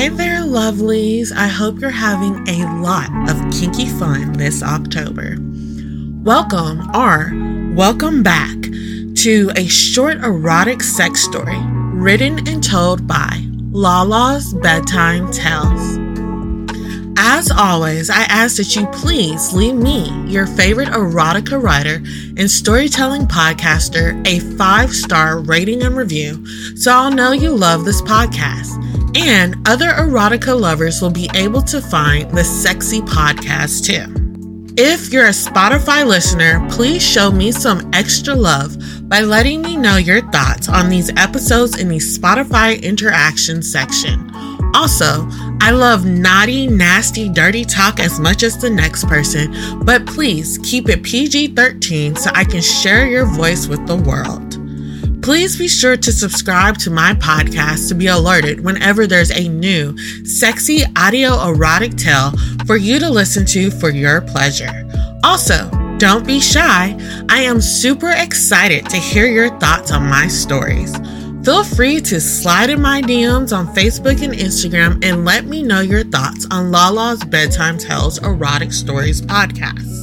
Hi there, lovelies. I hope you're having a lot of kinky fun this October. Welcome or welcome back to a short erotic sex story written and told by Lala's Bedtime Tales. As always, I ask that you please leave me, your favorite erotica writer and storytelling podcaster, a five star rating and review so I'll know you love this podcast. And other erotica lovers will be able to find the sexy podcast too. If you're a Spotify listener, please show me some extra love by letting me know your thoughts on these episodes in the Spotify interaction section. Also, I love naughty, nasty, dirty talk as much as the next person, but please keep it PG 13 so I can share your voice with the world. Please be sure to subscribe to my podcast to be alerted whenever there's a new, sexy audio erotic tale for you to listen to for your pleasure. Also, don't be shy. I am super excited to hear your thoughts on my stories. Feel free to slide in my DMs on Facebook and Instagram and let me know your thoughts on Lala's Bedtime Tales Erotic Stories podcast.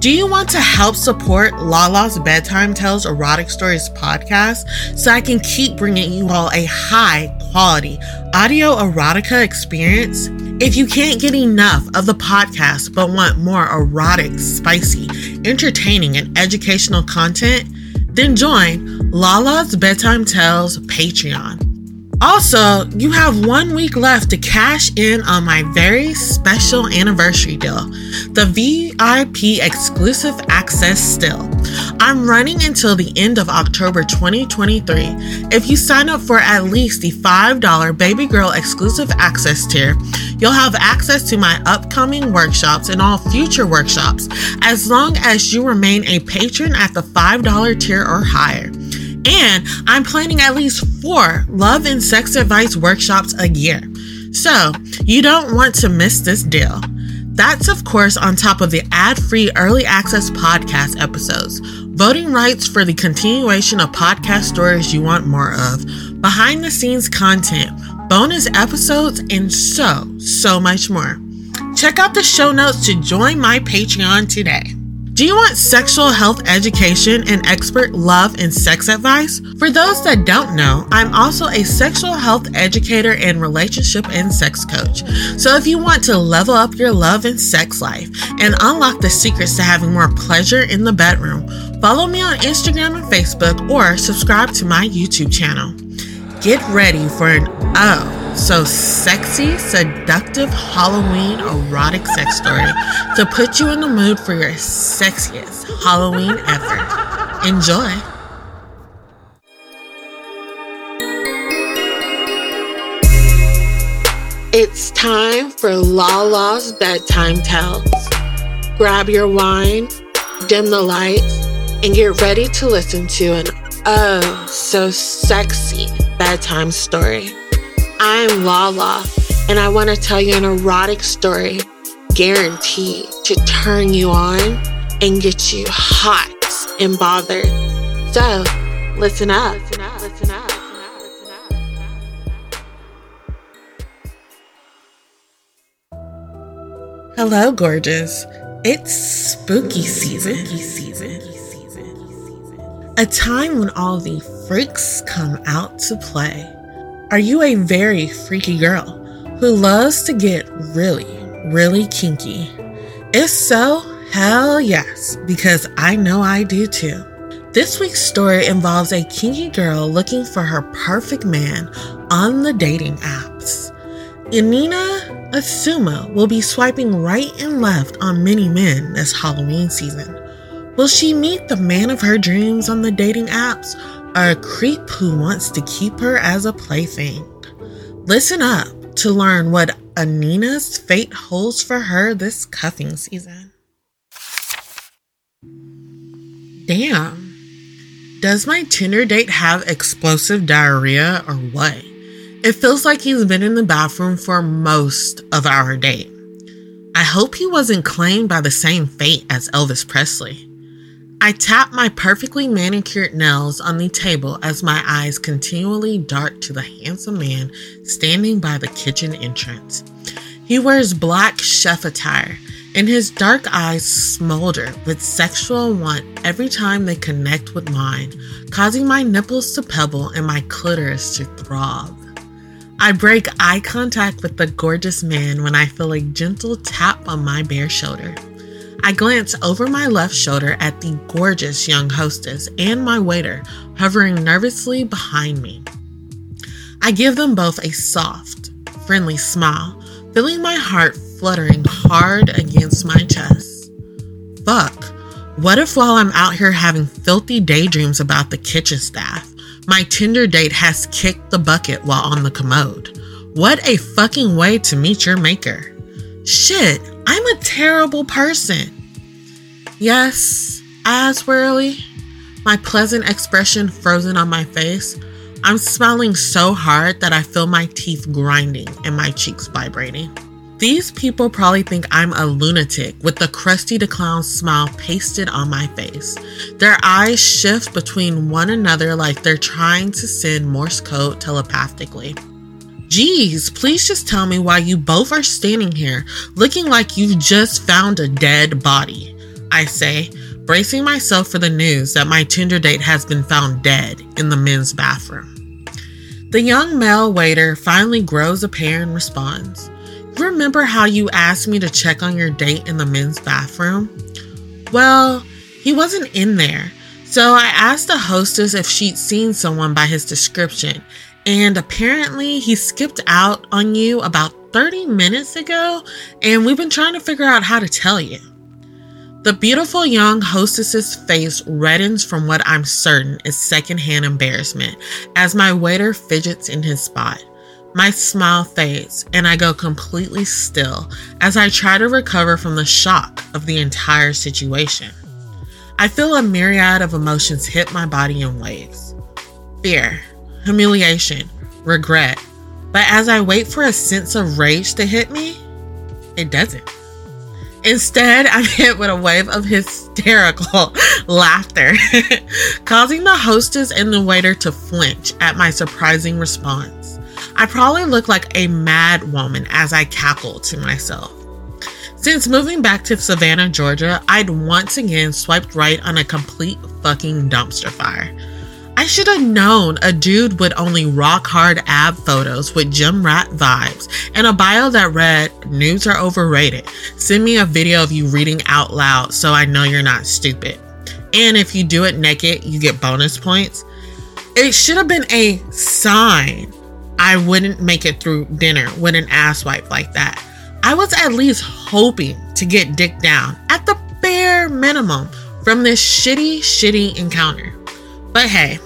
Do you want to help support Lala's Bedtime Tales Erotic Stories podcast so I can keep bringing you all a high quality audio erotica experience? If you can't get enough of the podcast but want more erotic, spicy, entertaining, and educational content, then join Lala's Bedtime Tales Patreon. Also, you have one week left to cash in on my very special anniversary deal, the VIP exclusive access still. I'm running until the end of October 2023. If you sign up for at least the $5 Baby Girl exclusive access tier, you'll have access to my upcoming workshops and all future workshops as long as you remain a patron at the $5 tier or higher. And I'm planning at least four love and sex advice workshops a year. So you don't want to miss this deal. That's, of course, on top of the ad free early access podcast episodes, voting rights for the continuation of podcast stories you want more of, behind the scenes content, bonus episodes, and so, so much more. Check out the show notes to join my Patreon today. Do you want sexual health education and expert love and sex advice? For those that don't know, I'm also a sexual health educator and relationship and sex coach. So if you want to level up your love and sex life and unlock the secrets to having more pleasure in the bedroom, follow me on Instagram and Facebook or subscribe to my YouTube channel. Get ready for an oh so sexy, seductive Halloween erotic sex story to put you in the mood for your sexiest Halloween ever. Enjoy. It's time for Lala's bedtime tales. Grab your wine, dim the lights, and get ready to listen to an oh so sexy bedtime story. I'm Lala, and I want to tell you an erotic story guaranteed to turn you on and get you hot and bothered. So, listen up. Listen up. Listen up. Hello, gorgeous. It's spooky season. Spooky season. A time when all the freaks come out to play. Are you a very freaky girl who loves to get really, really kinky? If so, hell yes, because I know I do too. This week's story involves a kinky girl looking for her perfect man on the dating apps. Inina Asuma will be swiping right and left on many men this Halloween season. Will she meet the man of her dreams on the dating apps a creep who wants to keep her as a plaything. Listen up to learn what Inina's fate holds for her this cuffing season. Damn. Does my Tinder date have explosive diarrhea or what? It feels like he's been in the bathroom for most of our date. I hope he wasn't claimed by the same fate as Elvis Presley. I tap my perfectly manicured nails on the table as my eyes continually dart to the handsome man standing by the kitchen entrance. He wears black chef attire, and his dark eyes smolder with sexual want every time they connect with mine, causing my nipples to pebble and my clitoris to throb. I break eye contact with the gorgeous man when I feel a gentle tap on my bare shoulder. I glance over my left shoulder at the gorgeous young hostess and my waiter hovering nervously behind me. I give them both a soft, friendly smile, feeling my heart fluttering hard against my chest. Fuck, what if while I'm out here having filthy daydreams about the kitchen staff, my Tinder date has kicked the bucket while on the commode? What a fucking way to meet your maker. Shit, I'm a terrible person. Yes, as wearily, my pleasant expression frozen on my face, I'm smiling so hard that I feel my teeth grinding and my cheeks vibrating. These people probably think I'm a lunatic with the Krusty the Clown smile pasted on my face. Their eyes shift between one another like they're trying to send Morse code telepathically. Geez, please just tell me why you both are standing here looking like you've just found a dead body. I say, bracing myself for the news that my Tinder date has been found dead in the men's bathroom. The young male waiter finally grows a pair and responds. Remember how you asked me to check on your date in the men's bathroom? Well, he wasn't in there. So I asked the hostess if she'd seen someone by his description, and apparently he skipped out on you about 30 minutes ago, and we've been trying to figure out how to tell you. The beautiful young hostess's face reddens from what I'm certain is secondhand embarrassment as my waiter fidgets in his spot. My smile fades and I go completely still as I try to recover from the shock of the entire situation. I feel a myriad of emotions hit my body in waves fear, humiliation, regret. But as I wait for a sense of rage to hit me, it doesn't. Instead, I'm hit with a wave of hysterical laughter, causing the hostess and the waiter to flinch at my surprising response. I probably look like a mad woman as I cackle to myself. Since moving back to Savannah, Georgia, I'd once again swiped right on a complete fucking dumpster fire. I should have known a dude would only rock hard ab photos with gym rat vibes and a bio that read, Nudes are overrated. Send me a video of you reading out loud so I know you're not stupid. And if you do it naked, you get bonus points. It should have been a sign I wouldn't make it through dinner with an ass wipe like that. I was at least hoping to get dick down at the bare minimum from this shitty, shitty encounter. But hey,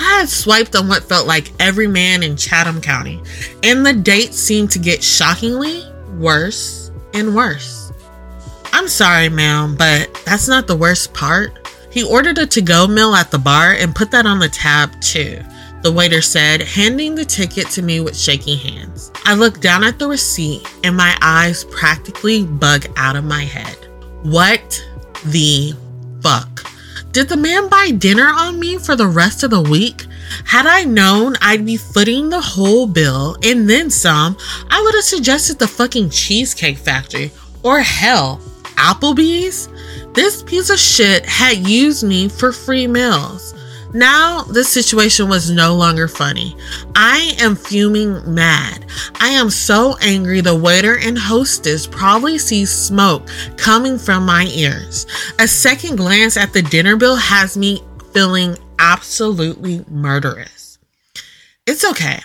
I had swiped on what felt like every man in Chatham County, and the date seemed to get shockingly worse and worse. I'm sorry, ma'am, but that's not the worst part. He ordered a to go meal at the bar and put that on the tab too the waiter said, handing the ticket to me with shaky hands. I looked down at the receipt and my eyes practically bug out of my head. What the fuck? Did the man buy dinner on me for the rest of the week? Had I known I'd be footing the whole bill and then some, I would have suggested the fucking Cheesecake Factory or hell, Applebee's. This piece of shit had used me for free meals. Now, this situation was no longer funny. I am fuming mad. I am so angry the waiter and hostess probably sees smoke coming from my ears. A second glance at the dinner bill has me feeling absolutely murderous. It's okay.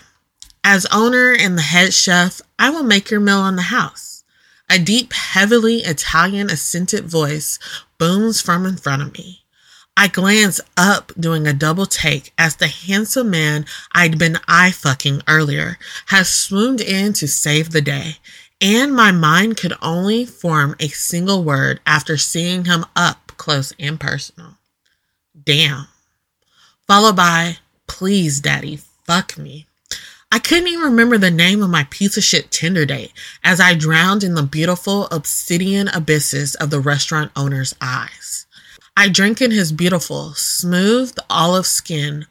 As owner and the head chef, I will make your meal on the house. A deep, heavily Italian accented voice booms from in front of me. I glance up doing a double take as the handsome man I'd been eye fucking earlier has swooned in to save the day, and my mind could only form a single word after seeing him up close and personal. Damn. Followed by, please, daddy, fuck me. I couldn't even remember the name of my piece of shit Tinder date as I drowned in the beautiful obsidian abysses of the restaurant owner's eyes. I drink in his beautiful, smooth olive skin,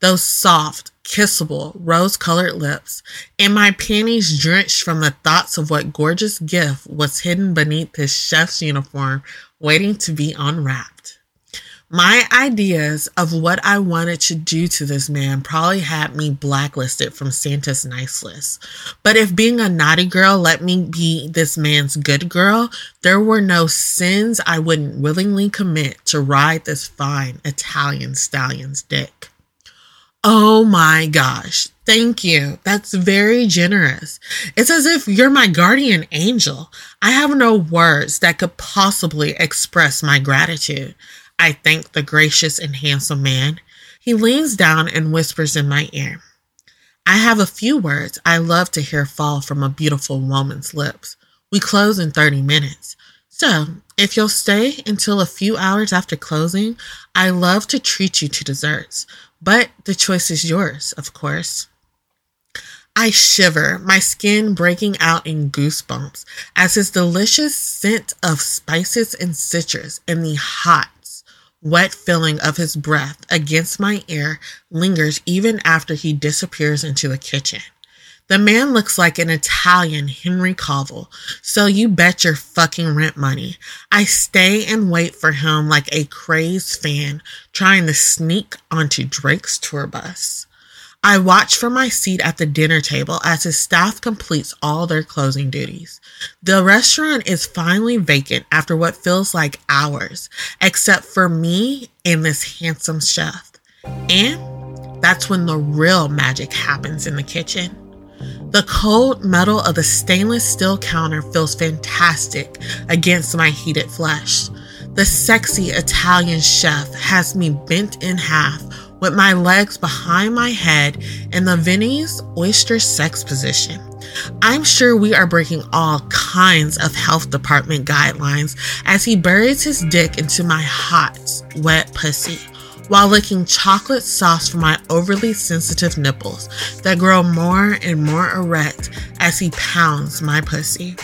those soft, kissable, rose colored lips, and my panties drenched from the thoughts of what gorgeous gift was hidden beneath his chef's uniform, waiting to be unwrapped. My ideas of what I wanted to do to this man probably had me blacklisted from Santa's nice list. But if being a naughty girl let me be this man's good girl, there were no sins I wouldn't willingly commit to ride this fine Italian stallion's dick. Oh my gosh. Thank you. That's very generous. It's as if you're my guardian angel. I have no words that could possibly express my gratitude. I thank the gracious and handsome man. He leans down and whispers in my ear. I have a few words I love to hear fall from a beautiful woman's lips. We close in 30 minutes. So, if you'll stay until a few hours after closing, I love to treat you to desserts, but the choice is yours, of course. I shiver, my skin breaking out in goosebumps as his delicious scent of spices and citrus and the hot, wet feeling of his breath against my ear lingers even after he disappears into the kitchen. The man looks like an Italian Henry Cavill, so you bet your fucking rent money. I stay and wait for him like a crazed fan trying to sneak onto Drake's tour bus. I watch from my seat at the dinner table as his staff completes all their closing duties. The restaurant is finally vacant after what feels like hours, except for me and this handsome chef. And that's when the real magic happens in the kitchen. The cold metal of the stainless steel counter feels fantastic against my heated flesh. The sexy Italian chef has me bent in half with my legs behind my head in the Viennese oyster sex position. I'm sure we are breaking all kinds of health department guidelines as he buries his dick into my hot, wet pussy while licking chocolate sauce from my overly sensitive nipples that grow more and more erect as he pounds my pussy.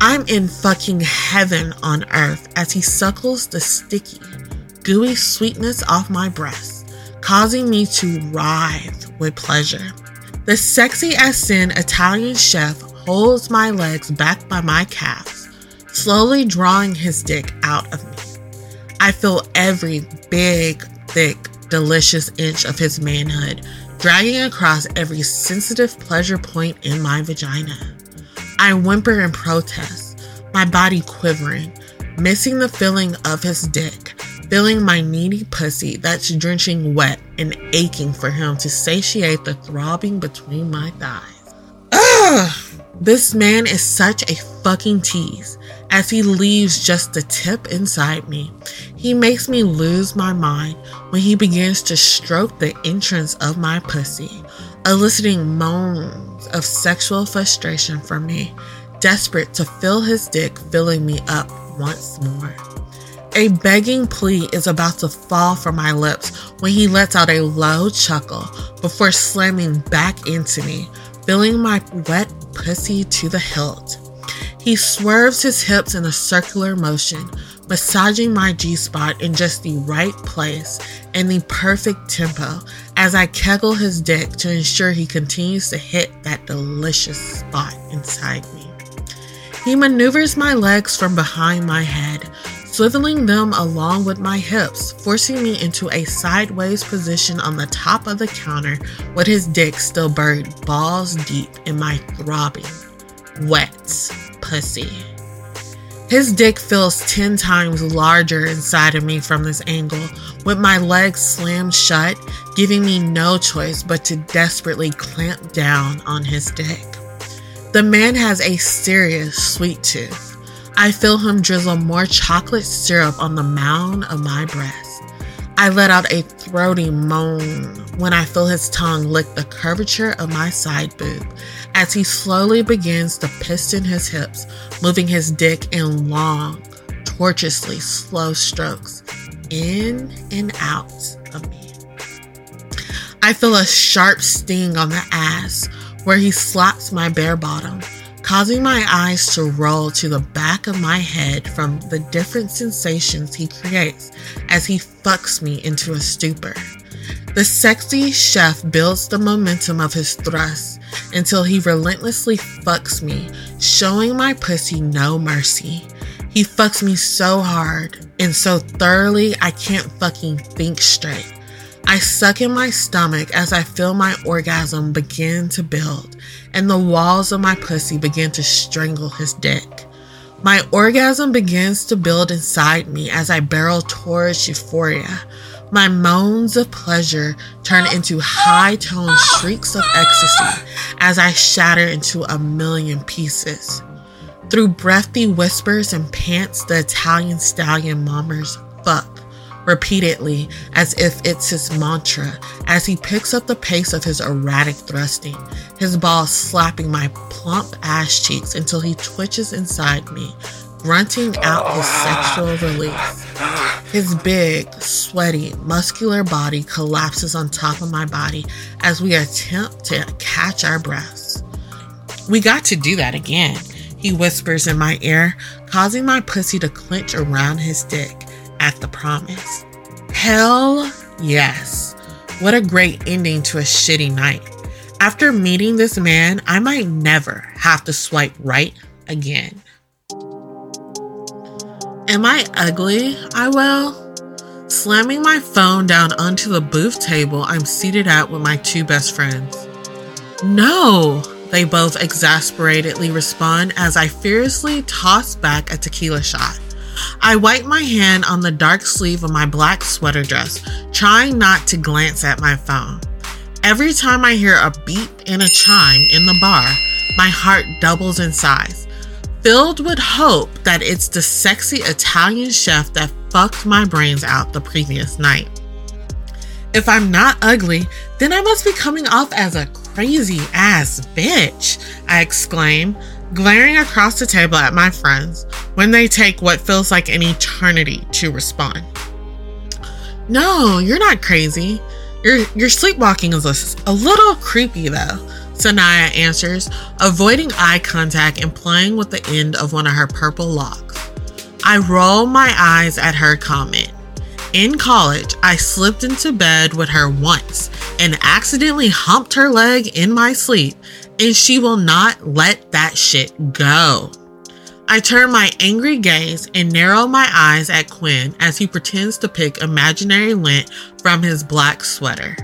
I'm in fucking heaven on earth as he suckles the sticky, gooey sweetness off my breast causing me to writhe with pleasure. The sexy as sin Italian chef holds my legs back by my calves, slowly drawing his dick out of me. I feel every big, thick, delicious inch of his manhood dragging across every sensitive pleasure point in my vagina. I whimper in protest, my body quivering, missing the feeling of his dick feeling my needy pussy that's drenching wet and aching for him to satiate the throbbing between my thighs. Ugh! This man is such a fucking tease. As he leaves just the tip inside me, he makes me lose my mind when he begins to stroke the entrance of my pussy, eliciting moans of sexual frustration from me, desperate to feel his dick filling me up once more. A begging plea is about to fall from my lips when he lets out a low chuckle before slamming back into me, filling my wet pussy to the hilt. He swerves his hips in a circular motion, massaging my G spot in just the right place and the perfect tempo as I kegel his dick to ensure he continues to hit that delicious spot inside me. He maneuvers my legs from behind my head, swiveling them along with my hips, forcing me into a sideways position on the top of the counter with his dick still buried balls deep in my throbbing, wet pussy. His dick feels 10 times larger inside of me from this angle, with my legs slammed shut, giving me no choice but to desperately clamp down on his dick. The man has a serious sweet tooth I feel him drizzle more chocolate syrup on the mound of my breast. I let out a throaty moan when I feel his tongue lick the curvature of my side boob as he slowly begins to piston his hips, moving his dick in long, tortuously slow strokes in and out of me. I feel a sharp sting on the ass where he slaps my bare bottom causing my eyes to roll to the back of my head from the different sensations he creates as he fucks me into a stupor. The sexy chef builds the momentum of his thrust until he relentlessly fucks me, showing my pussy no mercy. He fucks me so hard and so thoroughly I can't fucking think straight. I suck in my stomach as I feel my orgasm begin to build and the walls of my pussy begin to strangle his dick. My orgasm begins to build inside me as I barrel towards euphoria. My moans of pleasure turn into high toned shrieks of ecstasy as I shatter into a million pieces. Through breathy whispers and pants, the Italian stallion mummers fuck repeatedly as if it's his mantra as he picks up the pace of his erratic thrusting, his balls slapping my plump ass cheeks until he twitches inside me, grunting out his sexual release. His big, sweaty, muscular body collapses on top of my body as we attempt to catch our breaths. We got to do that again, he whispers in my ear, causing my pussy to clench around his dick at the promise. Hell yes. What a great ending to a shitty night. After meeting this man, I might never have to swipe right again. Am I ugly? I will. Slamming my phone down onto the booth table I'm seated at with my two best friends. No, they both exasperatedly respond as I furiously toss back a tequila shot. I wipe my hand on the dark sleeve of my black sweater dress, trying not to glance at my phone. Every time I hear a beep and a chime in the bar, my heart doubles in size, filled with hope that it's the sexy Italian chef that fucked my brains out the previous night. If I'm not ugly, then I must be coming off as a crazy ass bitch, I exclaim, glaring across the table at my friends when they take what feels like an eternity to respond. No, you're not crazy. Your your sleepwalking is a, a little creepy though. Sanaya answers, avoiding eye contact and playing with the end of one of her purple locks. I roll my eyes at her comment. In college, I slipped into bed with her once and accidentally humped her leg in my sleep and she will not let that shit go. I turn my angry gaze and narrow my eyes at Quinn as he pretends to pick imaginary lint from his black sweater.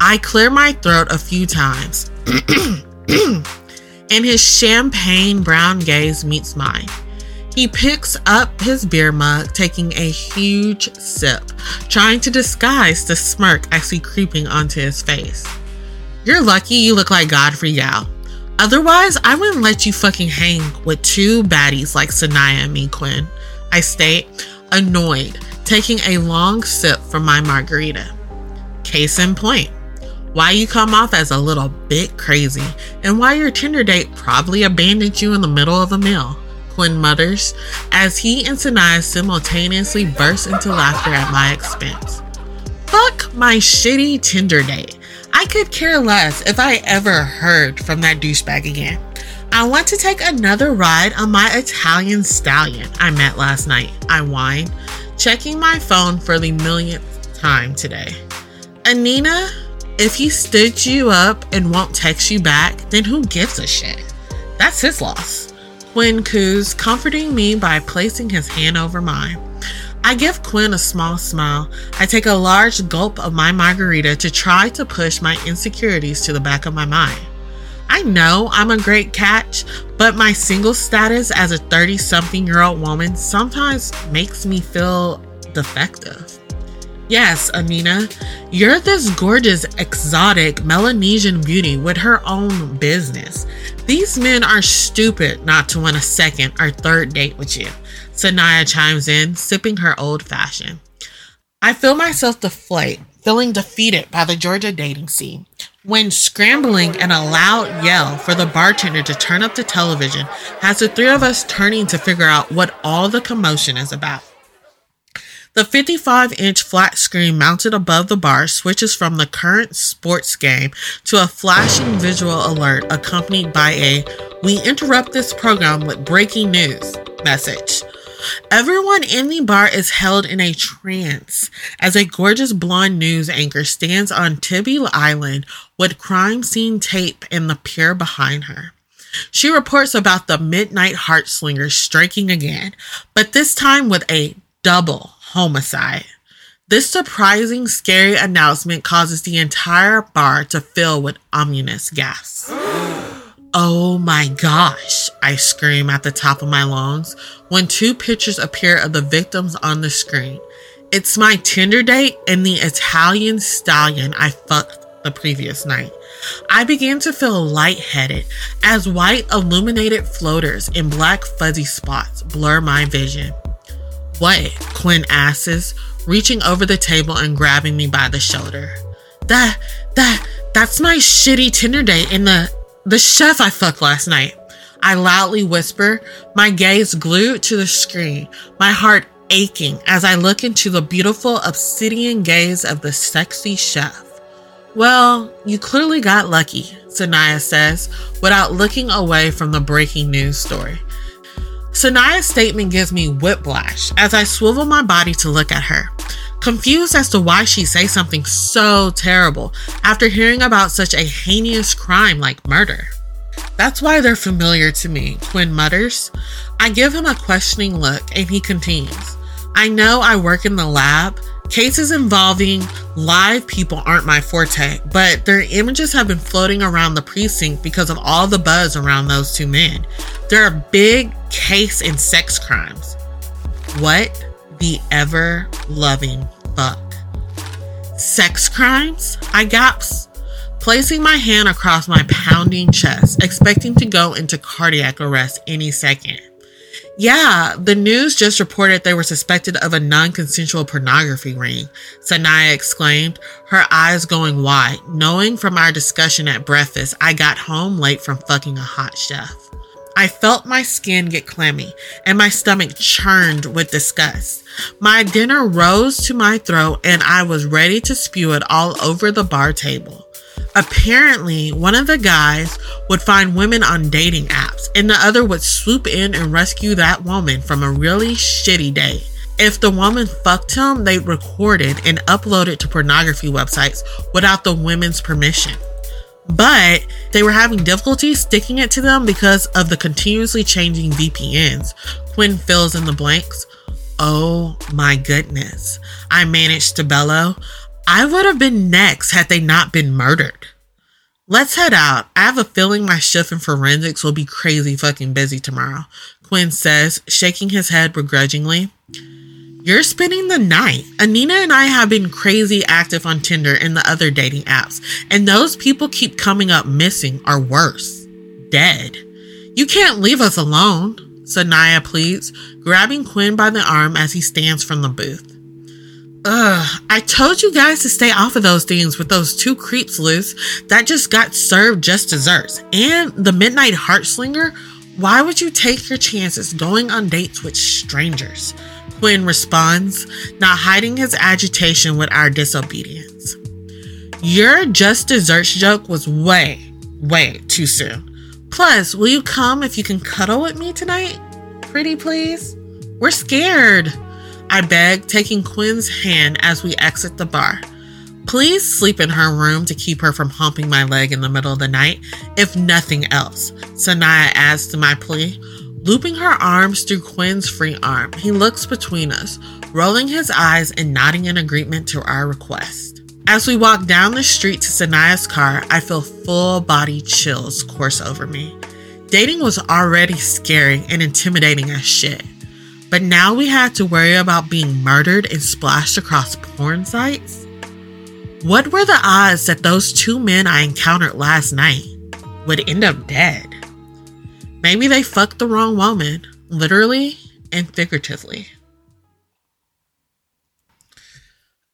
I clear my throat a few times, and his champagne brown gaze meets mine. He picks up his beer mug, taking a huge sip, trying to disguise the smirk I see creeping onto his face. You're lucky you look like Godfrey Gao. Otherwise, I wouldn't let you fucking hang with two baddies like Sanaya and me, Quinn. I state, annoyed, taking a long sip from my margarita. Case in point, why you come off as a little bit crazy, and why your Tinder date probably abandoned you in the middle of a meal. Quinn mutters as he and Sanaya simultaneously burst into laughter at my expense. Fuck my shitty Tinder date. I could care less if I ever heard from that douchebag again. I want to take another ride on my Italian stallion I met last night. I whine, checking my phone for the millionth time today. Inina, if he stood you up and won't text you back, then who gives a shit? That's his loss. Quinn coos, comforting me by placing his hand over mine. I give Quinn a small smile. I take a large gulp of my margarita to try to push my insecurities to the back of my mind. I know I'm a great catch, but my single status as a 30 something year old woman sometimes makes me feel defective. Yes, Inina, you're this gorgeous, exotic Melanesian beauty with her own business. These men are stupid not to want a second or third date with you. Sanaya chimes in, sipping her old fashioned. I feel myself deflate, feeling defeated by the Georgia dating scene. When scrambling and a loud yell for the bartender to turn up the television has the three of us turning to figure out what all the commotion is about. The 55 inch flat screen mounted above the bar switches from the current sports game to a flashing visual alert accompanied by a We interrupt this program with breaking news message. Everyone in the bar is held in a trance as a gorgeous blonde news anchor stands on Tybee Island with crime scene tape in the pier behind her. She reports about the midnight heart slinger striking again, but this time with a double homicide. This surprising, scary announcement causes the entire bar to fill with ominous gas. Oh my gosh, I scream at the top of my lungs when two pictures appear of the victims on the screen. It's my Tinder date and the Italian stallion I fucked the previous night. I began to feel lightheaded as white illuminated floaters in black fuzzy spots blur my vision. What? Quinn asks, reaching over the table and grabbing me by the shoulder. That, that, that's my shitty Tinder date and the, the chef I fucked last night. I loudly whisper, my gaze glued to the screen, my heart aching as I look into the beautiful obsidian gaze of the sexy chef. Well, you clearly got lucky, Sanaya says, without looking away from the breaking news story. Sanaya's statement gives me whiplash as I swivel my body to look at her, confused as to why she say something so terrible after hearing about such a heinous crime like murder. That's why they're familiar to me, Quinn mutters. I give him a questioning look and he continues. I know I work in the lab. Cases involving live people aren't my forte, but their images have been floating around the precinct because of all the buzz around those two men. They're a big case in sex crimes. What the ever loving fuck? Sex crimes? I gasp, placing my hand across my pounding chest, expecting to go into cardiac arrest any second. Yeah, the news just reported they were suspected of a non consensual pornography ring, Sanaya exclaimed, her eyes going wide, knowing from our discussion at breakfast I got home late from fucking a hot chef. I felt my skin get clammy and my stomach churned with disgust. My dinner rose to my throat and I was ready to spew it all over the bar table. Apparently, one of the guys would find women on dating apps and the other would swoop in and rescue that woman from a really shitty day. If the woman fucked him, they'd record it and upload it to pornography websites without the women's permission but they were having difficulty sticking it to them because of the continuously changing VPNs. Quinn fills in the blanks. Oh my goodness. I managed to bellow. I would have been next had they not been murdered. Let's head out. I have a feeling my shift in forensics will be crazy fucking busy tomorrow, Quinn says, shaking his head begrudgingly. You're spending the night. Inina and I have been crazy active on Tinder and the other dating apps, and those people keep coming up missing or worse, dead. You can't leave us alone, Sanaya pleads, grabbing Quinn by the arm as he stands from the booth. Ugh, I told you guys to stay off of those things with those two creeps loose that just got served just desserts. And the Midnight Heart Slinger, why would you take your chances going on dates with strangers? Quinn responds, not hiding his agitation with our disobedience. Your just desserts joke was way, way too soon. Plus, will you come if you can cuddle with me tonight? Pretty please? We're scared. I beg, taking Quinn's hand as we exit the bar. Please sleep in her room to keep her from humping my leg in the middle of the night, if nothing else, Sanaya adds to my plea. Looping her arms through Quinn's free arm, he looks between us, rolling his eyes and nodding in agreement to our request. As we walk down the street to Sanaya's car, I feel full body chills course over me. Dating was already scary and intimidating as shit. But now we had to worry about being murdered and splashed across porn sites? What were the odds that those two men I encountered last night would end up dead? Maybe they fucked the wrong woman, literally and figuratively.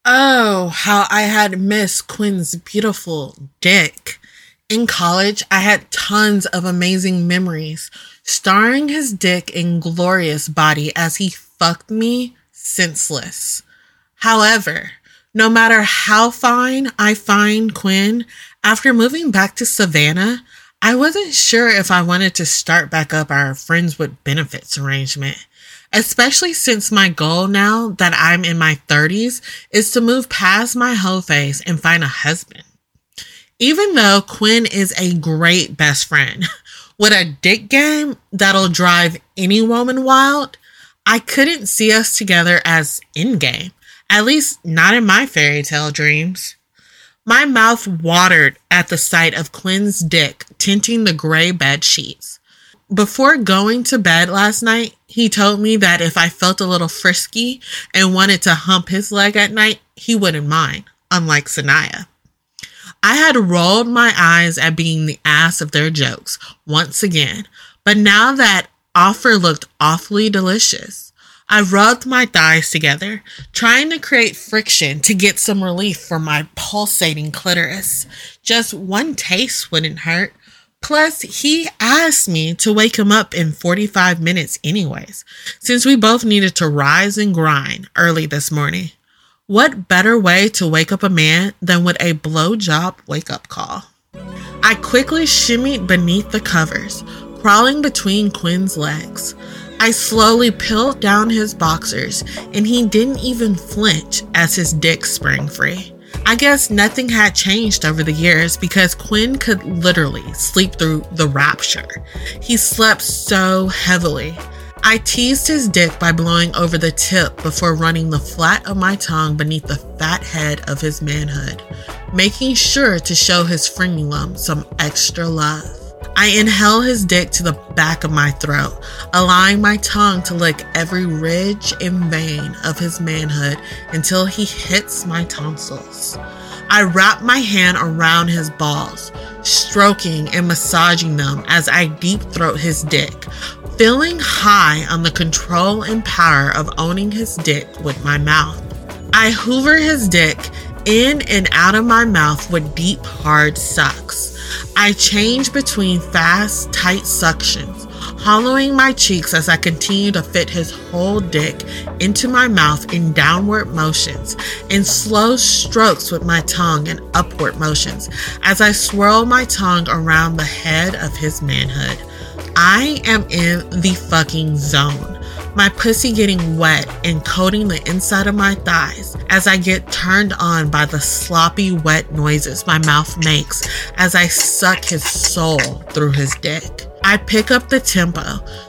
Oh, how I had missed Quinn's beautiful dick. In college, I had tons of amazing memories starring his dick and glorious body as he fucked me senseless. However, no matter how fine I find Quinn, after moving back to Savannah, I wasn't sure if I wanted to start back up our friends with benefits arrangement, especially since my goal now that I'm in my 30s is to move past my hoe phase and find a husband. Even though Quinn is a great best friend with a dick game that'll drive any woman wild, I couldn't see us together as in game, at least not in my fairy tale dreams. My mouth watered at the sight of Quinn's dick tinting the gray bed sheets. Before going to bed last night, he told me that if I felt a little frisky and wanted to hump his leg at night, he wouldn't mind, unlike Sanaya. I had rolled my eyes at being the ass of their jokes once again, but now that offer looked awfully delicious. I rubbed my thighs together, trying to create friction to get some relief for my pulsating clitoris. Just one taste wouldn't hurt. Plus, he asked me to wake him up in 45 minutes, anyways, since we both needed to rise and grind early this morning. What better way to wake up a man than with a blowjob wake up call? I quickly shimmied beneath the covers, crawling between Quinn's legs. I slowly peeled down his boxers, and he didn't even flinch as his dick sprang free. I guess nothing had changed over the years because Quinn could literally sleep through the rapture. He slept so heavily. I teased his dick by blowing over the tip before running the flat of my tongue beneath the fat head of his manhood, making sure to show his frenulum some extra love. I inhale his dick to the back of my throat, allowing my tongue to lick every ridge and vein of his manhood until he hits my tonsils. I wrap my hand around his balls, stroking and massaging them as I deep throat his dick, feeling high on the control and power of owning his dick with my mouth. I hoover his dick in and out of my mouth with deep, hard sucks. I change between fast, tight suctions, hollowing my cheeks as I continue to fit his whole dick into my mouth in downward motions and slow strokes with my tongue in upward motions as I swirl my tongue around the head of his manhood. I am in the fucking zone my pussy getting wet and coating the inside of my thighs as I get turned on by the sloppy, wet noises my mouth makes as I suck his soul through his dick. I pick up the tempo,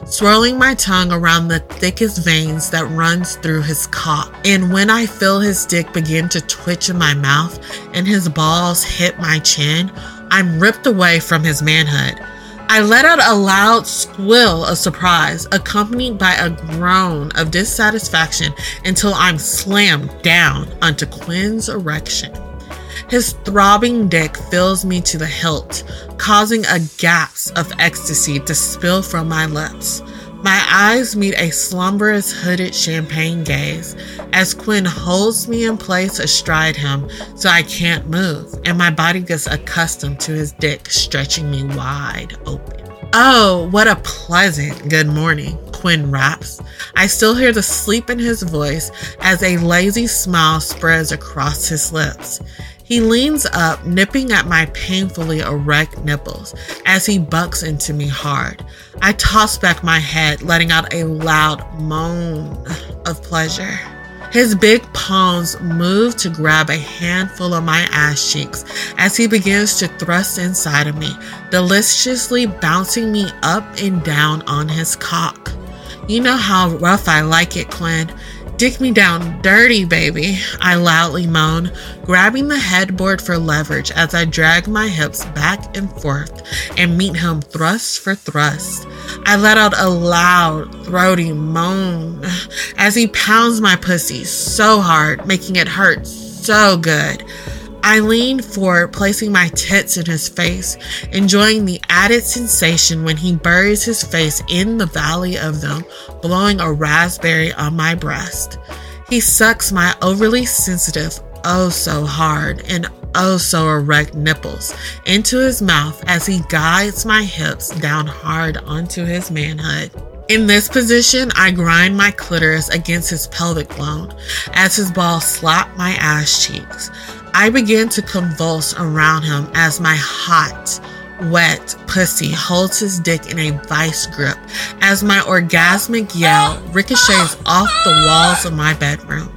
swirling my tongue around the thickest veins that runs through his cock. And when I feel his dick begin to twitch in my mouth and his balls hit my chin, I'm ripped away from his manhood. I let out a loud squeal of surprise, accompanied by a groan of dissatisfaction until I'm slammed down onto Quinn's erection. His throbbing dick fills me to the hilt, causing a gasp of ecstasy to spill from my lips. My eyes meet a slumberous hooded champagne gaze as Quinn holds me in place astride him so I can't move, and my body gets accustomed to his dick stretching me wide open. Oh, what a pleasant good morning, Quinn raps. I still hear the sleep in his voice as a lazy smile spreads across his lips. He leans up, nipping at my painfully erect nipples as he bucks into me hard. I toss back my head, letting out a loud moan of pleasure. His big palms move to grab a handful of my ass cheeks as he begins to thrust inside of me, deliciously bouncing me up and down on his cock. You know how rough I like it, Quinn. Dick me down dirty, baby, I loudly moan, grabbing the headboard for leverage as I drag my hips back and forth and meet him thrust for thrust. I let out a loud, throaty moan as he pounds my pussy so hard, making it hurt so good. I leaned forward, placing my tits in his face, enjoying the added sensation when he buries his face in the valley of them, blowing a raspberry on my breast. He sucks my overly sensitive, oh so hard, and oh so erect nipples into his mouth as he guides my hips down hard onto his manhood. In this position, I grind my clitoris against his pelvic bone as his balls slap my ass cheeks. I begin to convulse around him as my hot, wet pussy holds his dick in a vice grip as my orgasmic yell ricochets off the walls of my bedroom.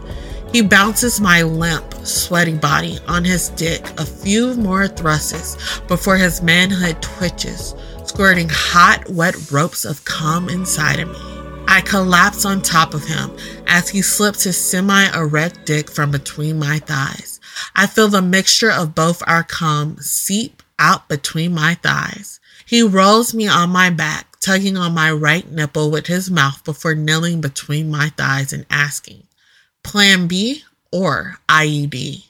He bounces my limp, sweaty body on his dick a few more thrusts before his manhood twitches, squirting hot, wet ropes of cum inside of me. I collapse on top of him as he slips his semi erect dick from between my thighs. I feel the mixture of both our cum seep out between my thighs. He rolls me on my back, tugging on my right nipple with his mouth before kneeling between my thighs and asking, Plan B or IUD?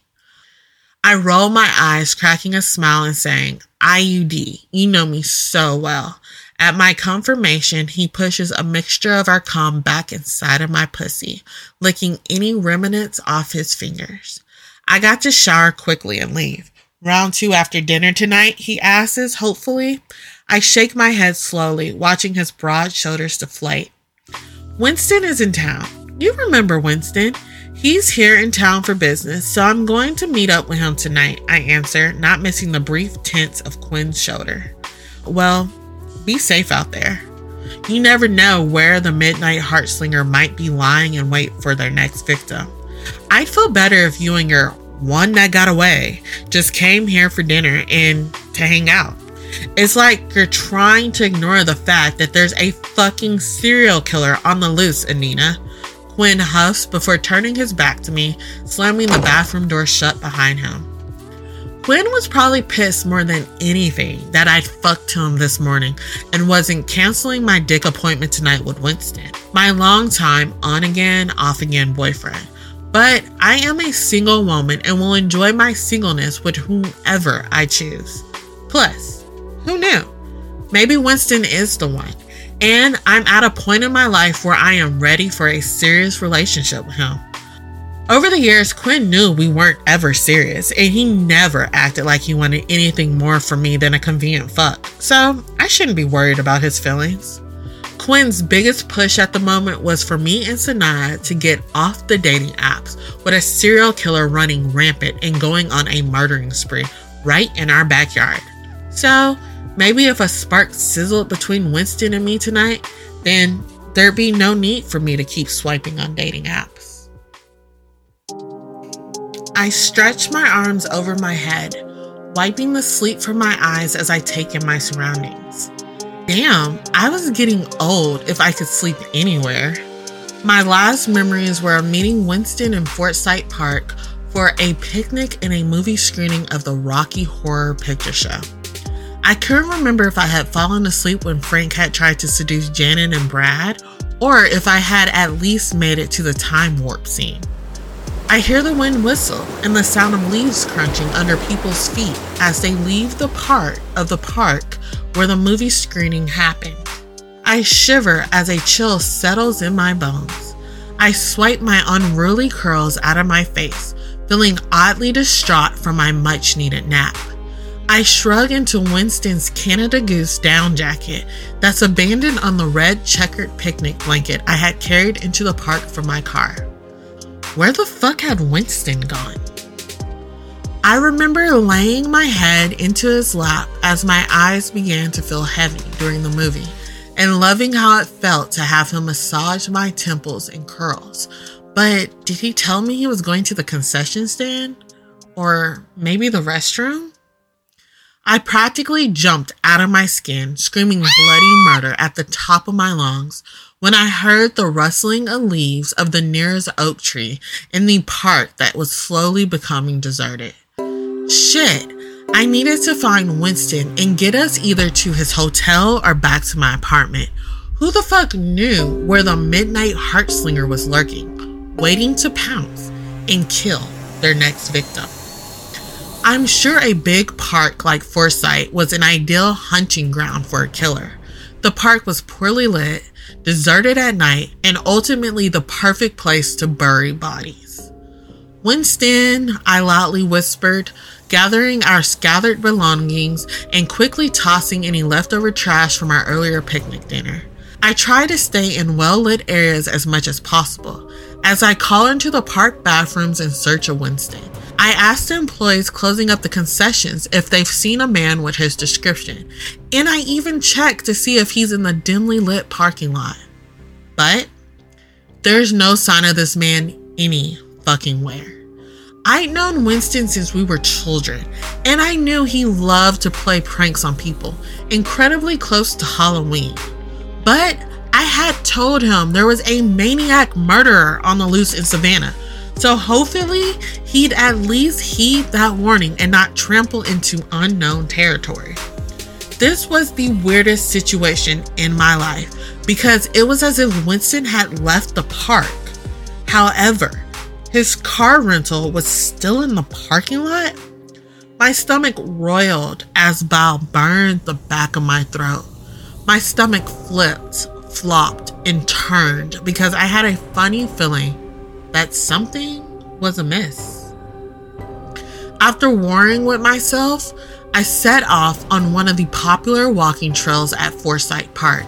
I roll my eyes, cracking a smile and saying, IUD, you know me so well. At my confirmation, he pushes a mixture of our cum back inside of my pussy, licking any remnants off his fingers. I got to shower quickly and leave. Round two after dinner tonight, he asks, hopefully. I shake my head slowly, watching his broad shoulders deflate. Winston is in town. You remember Winston. He's here in town for business, so I'm going to meet up with him tonight, I answer, not missing the brief tense of Quinn's shoulder. Well, be safe out there. You never know where the midnight heartslinger might be lying in wait for their next victim. I'd feel better if you and your one that got away just came here for dinner and to hang out. It's like you're trying to ignore the fact that there's a fucking serial killer on the loose, Inina. Quinn huffs before turning his back to me, slamming the bathroom door shut behind him. Quinn was probably pissed more than anything that I'd fucked him this morning and wasn't canceling my dick appointment tonight with Winston, my long time on again, off again boyfriend. But I am a single woman and will enjoy my singleness with whomever I choose. Plus, who knew? Maybe Winston is the one. And I'm at a point in my life where I am ready for a serious relationship with him. Over the years, Quinn knew we weren't ever serious, and he never acted like he wanted anything more from me than a convenient fuck. So I shouldn't be worried about his feelings. Quinn's biggest push at the moment was for me and Sanaya to get off the dating apps with a serial killer running rampant and going on a murdering spree right in our backyard. So maybe if a spark sizzled between Winston and me tonight, then there'd be no need for me to keep swiping on dating apps. I stretch my arms over my head, wiping the sleep from my eyes as I take in my surroundings. Damn, I was getting old if I could sleep anywhere. My last memories were of meeting Winston in Forsyth Park for a picnic and a movie screening of the Rocky Horror Picture Show. I couldn't remember if I had fallen asleep when Frank had tried to seduce Janet and Brad, or if I had at least made it to the time warp scene. I hear the wind whistle and the sound of leaves crunching under people's feet as they leave the part of the park where the movie screening happened. I shiver as a chill settles in my bones. I swipe my unruly curls out of my face, feeling oddly distraught from my much needed nap. I shrug into Winston's Canada Goose down jacket that's abandoned on the red checkered picnic blanket I had carried into the park from my car. Where the fuck had Winston gone? I remember laying my head into his lap as my eyes began to feel heavy during the movie and loving how it felt to have him massage my temples and curls. But did he tell me he was going to the concession stand? Or maybe the restroom? I practically jumped out of my skin, screaming bloody murder at the top of my lungs when I heard the rustling of leaves of the nearest oak tree in the park that was slowly becoming deserted. Shit, I needed to find Winston and get us either to his hotel or back to my apartment. Who the fuck knew where the midnight heartslinger was lurking, waiting to pounce and kill their next victim? I'm sure a big park like Forsyth was an ideal hunting ground for a killer. The park was poorly lit, deserted at night, and ultimately the perfect place to bury bodies. Winston, I loudly whispered, gathering our scattered belongings and quickly tossing any leftover trash from our earlier picnic dinner. I try to stay in well lit areas as much as possible as I call into the park bathrooms in search of Winston. I asked the employees closing up the concessions if they've seen a man with his description, and I even checked to see if he's in the dimly lit parking lot. But there's no sign of this man any fucking where. I'd known Winston since we were children, and I knew he loved to play pranks on people, incredibly close to Halloween. But I had told him there was a maniac murderer on the loose in Savannah, so hopefully he'd at least heed that warning and not trample into unknown territory. This was the weirdest situation in my life because it was as if Winston had left the park. However, his car rental was still in the parking lot. My stomach roiled as bile burned the back of my throat. My stomach flipped, flopped, and turned because I had a funny feeling that something was amiss. After warring with myself, I set off on one of the popular walking trails at Forsyth Park.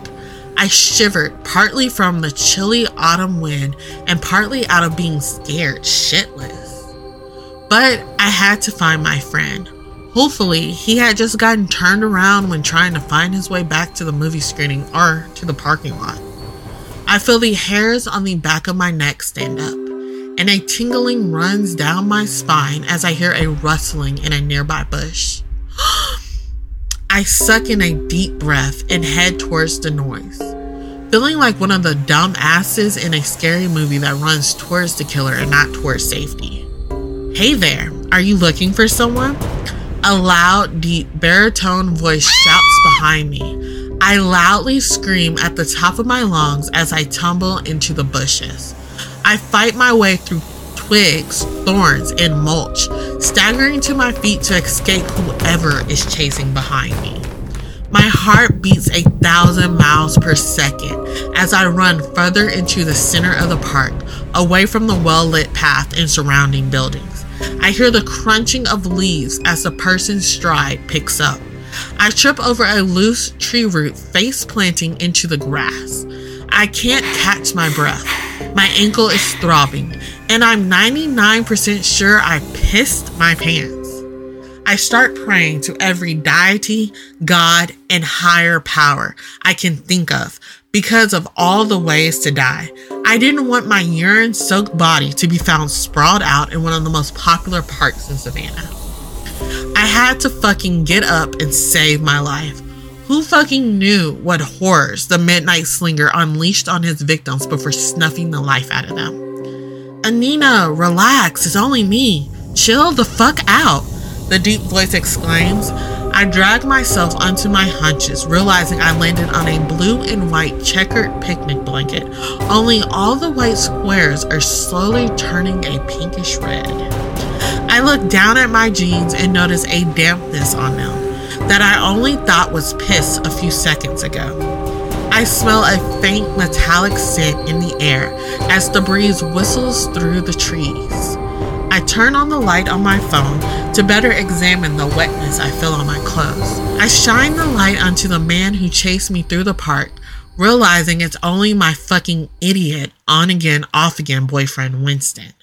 I shivered partly from the chilly autumn wind and partly out of being scared shitless. But I had to find my friend. Hopefully, he had just gotten turned around when trying to find his way back to the movie screening or to the parking lot. I feel the hairs on the back of my neck stand up, and a tingling runs down my spine as I hear a rustling in a nearby bush. I suck in a deep breath and head towards the noise, feeling like one of the dumb asses in a scary movie that runs towards the killer and not towards safety. Hey there, are you looking for someone? A loud, deep baritone voice shouts behind me. I loudly scream at the top of my lungs as I tumble into the bushes. I fight my way through twigs, thorns, and mulch, staggering to my feet to escape whoever is chasing behind me. My heart beats a thousand miles per second as I run further into the center of the park, away from the well lit path and surrounding buildings. I hear the crunching of leaves as the person's stride picks up. I trip over a loose tree root face planting into the grass. I can't catch my breath. My ankle is throbbing, and I'm 99% sure I pissed my pants. I start praying to every deity, God, and higher power I can think of because of all the ways to die. I didn't want my urine soaked body to be found sprawled out in one of the most popular parks in Savannah. I had to fucking get up and save my life. Who fucking knew what horrors the Midnight Slinger unleashed on his victims before snuffing the life out of them? Inina, relax, it's only me. Chill the fuck out, the deep voice exclaims. I drag myself onto my hunches, realizing I landed on a blue and white checkered picnic blanket, only all the white squares are slowly turning a pinkish red. I look down at my jeans and notice a dampness on them that I only thought was piss a few seconds ago. I smell a faint metallic scent in the air as the breeze whistles through the trees. I turn on the light on my phone to better examine the wetness I feel on my clothes. I shine the light onto the man who chased me through the park, realizing it's only my fucking idiot, on again, off again boyfriend, Winston.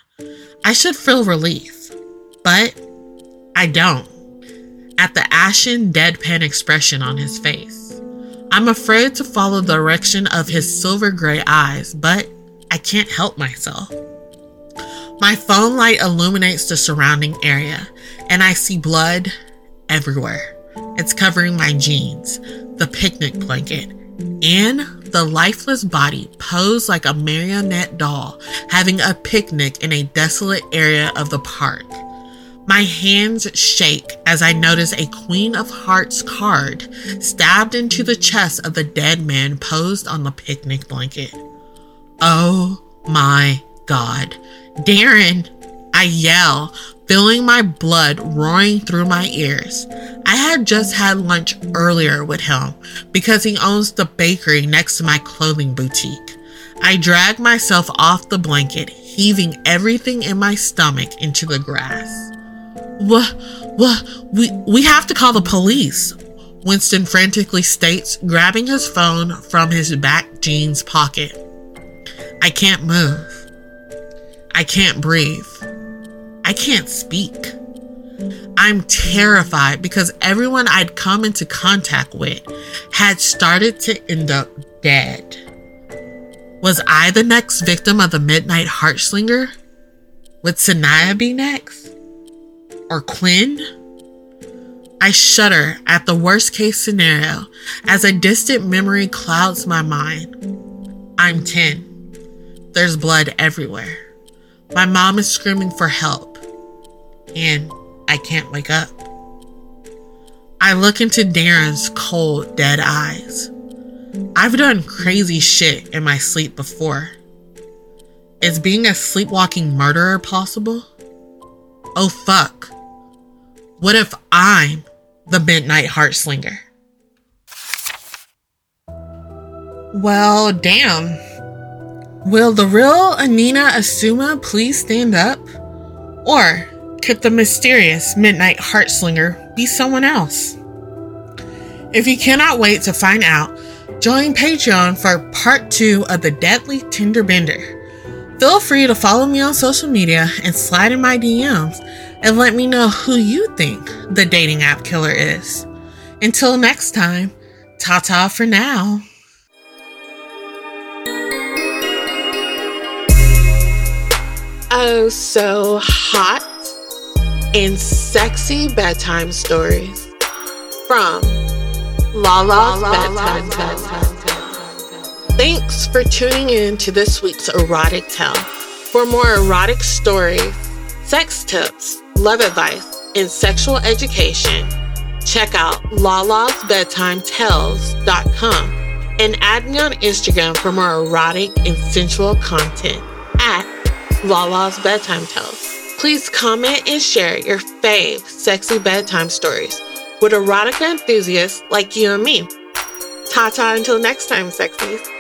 I should feel relief, but I don't. At the ashen, deadpan expression on his face. I'm afraid to follow the direction of his silver gray eyes, but I can't help myself. My phone light illuminates the surrounding area, and I see blood everywhere. It's covering my jeans, the picnic blanket, and the lifeless body posed like a marionette doll having a picnic in a desolate area of the park. My hands shake as I notice a Queen of Hearts card stabbed into the chest of the dead man posed on the picnic blanket. Oh my god. Darren! I yell, feeling my blood roaring through my ears. I had just had lunch earlier with him because he owns the bakery next to my clothing boutique. I drag myself off the blanket, heaving everything in my stomach into the grass. We, we have to call the police. Winston frantically states, grabbing his phone from his back jeans pocket. I can't move. I can't breathe. I can't speak. I'm terrified because everyone I'd come into contact with had started to end up dead. Was I the next victim of the Midnight Heartslinger? Would Sanaya be next? Or Quinn? I shudder at the worst case scenario as a distant memory clouds my mind. I'm 10. There's blood everywhere. My mom is screaming for help. And I can't wake up. I look into Darren's cold, dead eyes. I've done crazy shit in my sleep before. Is being a sleepwalking murderer possible? Oh fuck. What if I'm the Midnight Heartslinger? Well, damn. Will the real Inina Asuma please stand up? Or could the mysterious Midnight Heartslinger be someone else? If you cannot wait to find out, join Patreon for part two of the Deadly Tinder Bender. Feel free to follow me on social media and slide in my DMs and let me know who you think the dating app killer is. Until next time, ta ta for now. Oh, so hot and sexy bedtime stories from Lala's Bedtime Thanks for tuning in to this week's erotic tale. For more erotic stories, sex tips, love advice, and sexual education, check out lalasbedtimetales.com and add me on Instagram for more erotic and sensual content at Lala's Bedtime Tales. Please comment and share your fave sexy bedtime stories with erotica enthusiasts like you and me. Ta ta until next time, sexies.